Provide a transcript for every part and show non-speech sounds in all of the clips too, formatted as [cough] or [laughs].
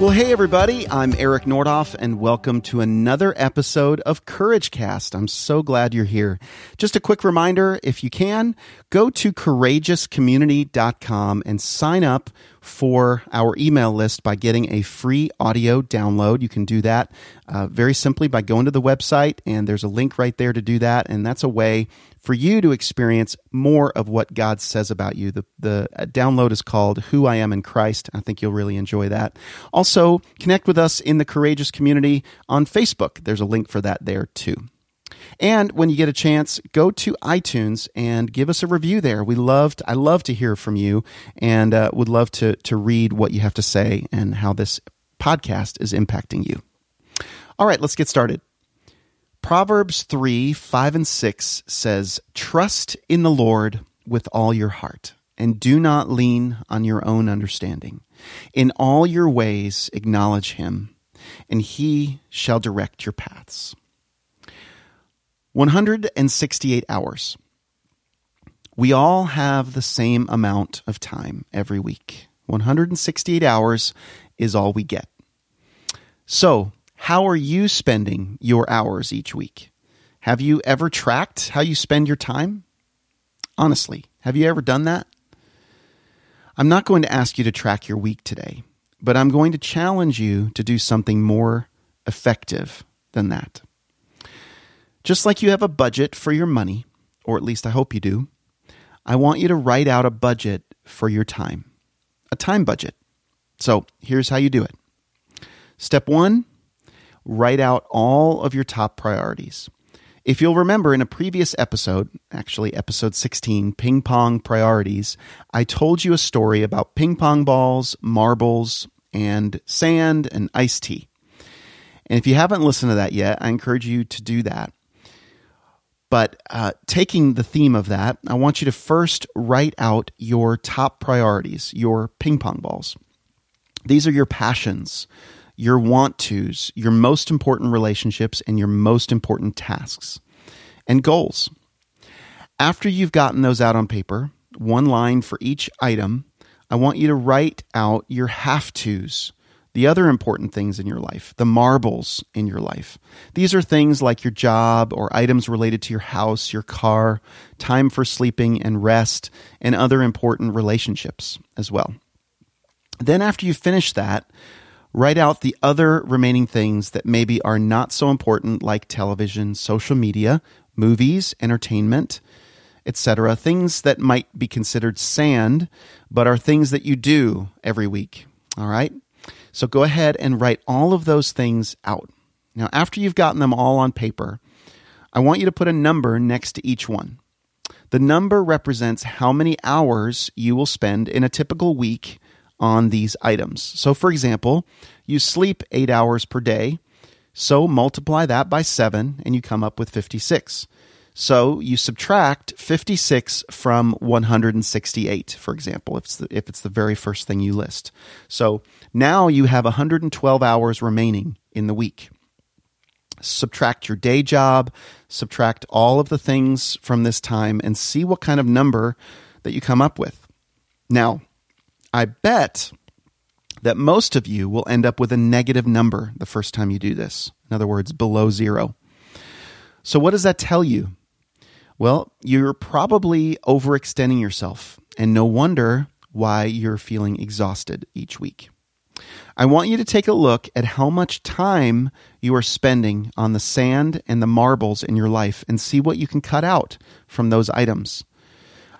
Well, hey, everybody. I'm Eric Nordoff, and welcome to another episode of Courage Cast. I'm so glad you're here. Just a quick reminder if you can, go to courageouscommunity.com and sign up for our email list by getting a free audio download. You can do that uh, very simply by going to the website, and there's a link right there to do that. And that's a way for you to experience more of what God says about you. The, the uh, download is called Who I Am in Christ. I think you'll really enjoy that. Also, connect with us in the Courageous community on Facebook. There's a link for that there too. And when you get a chance, go to iTunes and give us a review there. We loved, I love to hear from you and uh, would love to, to read what you have to say and how this podcast is impacting you. All right, let's get started. Proverbs 3 5 and 6 says, Trust in the Lord with all your heart, and do not lean on your own understanding. In all your ways, acknowledge him, and he shall direct your paths. 168 hours. We all have the same amount of time every week. 168 hours is all we get. So, how are you spending your hours each week? Have you ever tracked how you spend your time? Honestly, have you ever done that? I'm not going to ask you to track your week today, but I'm going to challenge you to do something more effective than that. Just like you have a budget for your money, or at least I hope you do, I want you to write out a budget for your time, a time budget. So here's how you do it. Step one, write out all of your top priorities. If you'll remember in a previous episode, actually episode 16, Ping Pong Priorities, I told you a story about ping pong balls, marbles, and sand and iced tea. And if you haven't listened to that yet, I encourage you to do that. But uh, taking the theme of that, I want you to first write out your top priorities, your ping pong balls. These are your passions, your want tos, your most important relationships, and your most important tasks and goals. After you've gotten those out on paper, one line for each item, I want you to write out your have tos, the other important things in your life, the marbles in your life. These are things like your job or items related to your house, your car, time for sleeping and rest, and other important relationships as well. Then, after you finish that, write out the other remaining things that maybe are not so important, like television, social media, movies, entertainment, etc. Things that might be considered sand, but are things that you do every week. All right? So go ahead and write all of those things out. Now, after you've gotten them all on paper, I want you to put a number next to each one. The number represents how many hours you will spend in a typical week on these items. So, for example, you sleep eight hours per day. So, multiply that by seven and you come up with 56. So you subtract 56 from 168, for example, if it's the, if it's the very first thing you list. So now you have 112 hours remaining in the week. Subtract your day job, subtract all of the things from this time, and see what kind of number that you come up with. Now, I bet that most of you will end up with a negative number the first time you do this. In other words, below zero. So, what does that tell you? Well, you're probably overextending yourself, and no wonder why you're feeling exhausted each week. I want you to take a look at how much time you are spending on the sand and the marbles in your life and see what you can cut out from those items.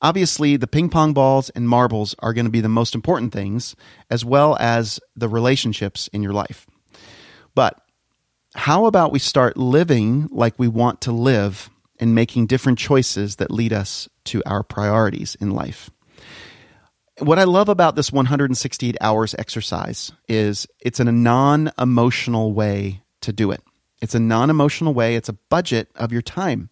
Obviously, the ping pong balls and marbles are going to be the most important things, as well as the relationships in your life. But how about we start living like we want to live and making different choices that lead us to our priorities in life. What I love about this 168 hours exercise is it's in a non emotional way to do it. It's a non emotional way, it's a budget of your time.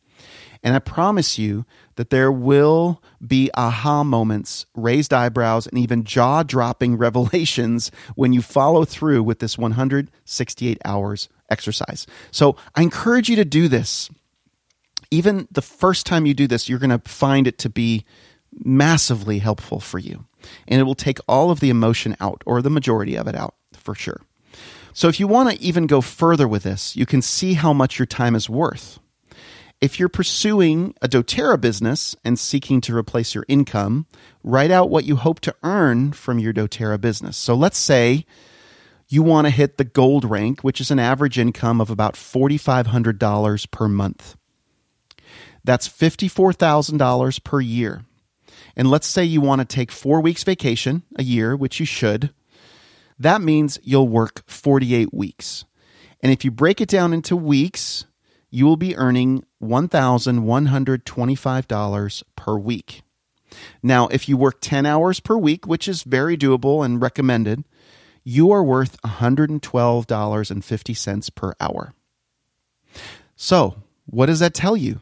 And I promise you that there will be aha moments, raised eyebrows, and even jaw dropping [laughs] revelations when you follow through with this 168 hours exercise. So I encourage you to do this. Even the first time you do this, you're going to find it to be massively helpful for you. And it will take all of the emotion out, or the majority of it out, for sure. So if you want to even go further with this, you can see how much your time is worth. If you're pursuing a doTERRA business and seeking to replace your income, write out what you hope to earn from your doTERRA business. So let's say you want to hit the gold rank, which is an average income of about $4,500 per month. That's $54,000 per year. And let's say you want to take four weeks vacation a year, which you should. That means you'll work 48 weeks. And if you break it down into weeks, you will be earning $1,125 per week. Now, if you work 10 hours per week, which is very doable and recommended, you are worth $112.50 per hour. So, what does that tell you?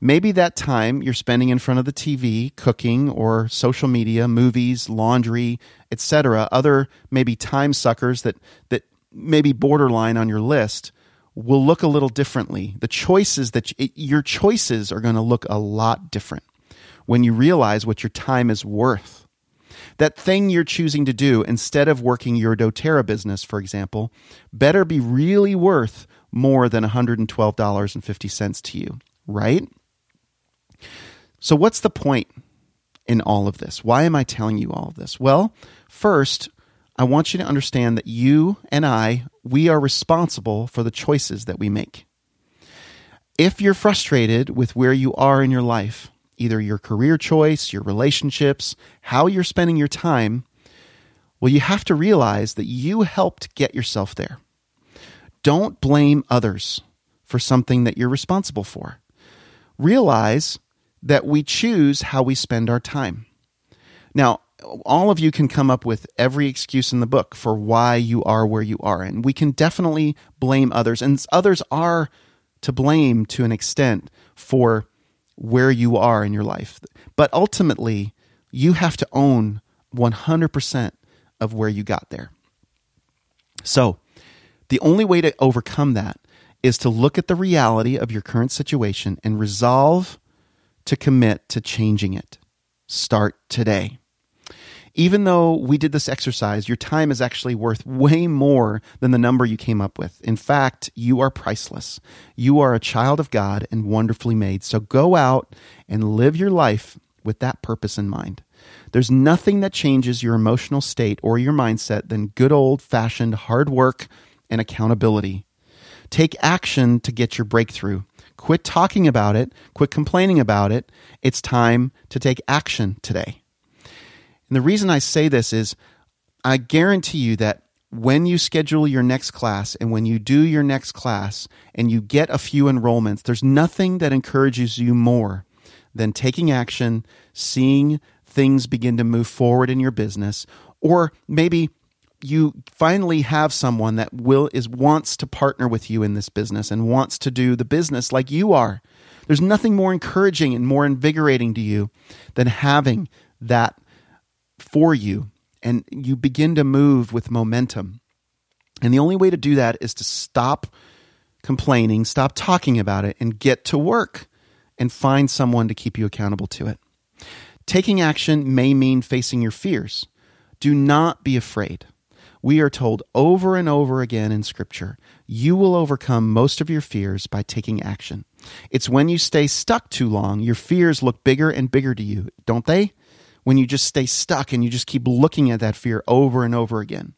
Maybe that time you're spending in front of the TV, cooking or social media, movies, laundry, etc., other maybe time suckers that that maybe borderline on your list will look a little differently. The choices that you, your choices are going to look a lot different when you realize what your time is worth. That thing you're choosing to do instead of working your doTERRA business, for example, better be really worth more than $112.50 to you, right? So, what's the point in all of this? Why am I telling you all of this? Well, first, I want you to understand that you and I, we are responsible for the choices that we make. If you're frustrated with where you are in your life, either your career choice, your relationships, how you're spending your time, well, you have to realize that you helped get yourself there. Don't blame others for something that you're responsible for. Realize that we choose how we spend our time. Now, all of you can come up with every excuse in the book for why you are where you are. And we can definitely blame others. And others are to blame to an extent for where you are in your life. But ultimately, you have to own 100% of where you got there. So, the only way to overcome that is to look at the reality of your current situation and resolve to commit to changing it. Start today even though we did this exercise, your time is actually worth way more than the number you came up with. In fact, you are priceless. You are a child of God and wonderfully made. So go out and live your life with that purpose in mind. There's nothing that changes your emotional state or your mindset than good old fashioned hard work and accountability. Take action to get your breakthrough. Quit talking about it, quit complaining about it. It's time to take action today. And the reason I say this is I guarantee you that when you schedule your next class and when you do your next class and you get a few enrollments, there's nothing that encourages you more than taking action, seeing things begin to move forward in your business, or maybe you finally have someone that will is wants to partner with you in this business and wants to do the business like you are. There's nothing more encouraging and more invigorating to you than having that for you and you begin to move with momentum. And the only way to do that is to stop complaining, stop talking about it, and get to work and find someone to keep you accountable to it. Taking action may mean facing your fears. Do not be afraid. We are told over and over again in Scripture you will overcome most of your fears by taking action. It's when you stay stuck too long, your fears look bigger and bigger to you, don't they? when you just stay stuck and you just keep looking at that fear over and over again.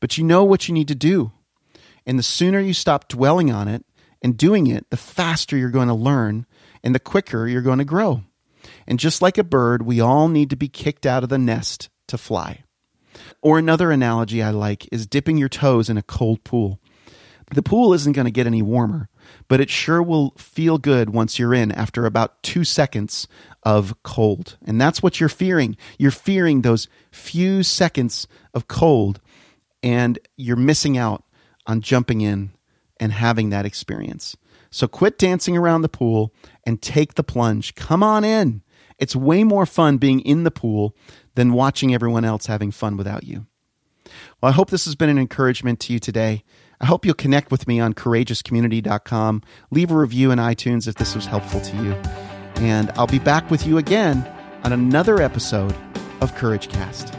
But you know what you need to do. And the sooner you stop dwelling on it and doing it, the faster you're going to learn and the quicker you're going to grow. And just like a bird, we all need to be kicked out of the nest to fly. Or another analogy I like is dipping your toes in a cold pool. The pool isn't going to get any warmer, but it sure will feel good once you're in after about two seconds of cold. And that's what you're fearing. You're fearing those few seconds of cold, and you're missing out on jumping in and having that experience. So quit dancing around the pool and take the plunge. Come on in. It's way more fun being in the pool than watching everyone else having fun without you. Well, I hope this has been an encouragement to you today. I hope you'll connect with me on courageouscommunity.com. Leave a review in iTunes if this was helpful to you. And I'll be back with you again on another episode of Courage Cast.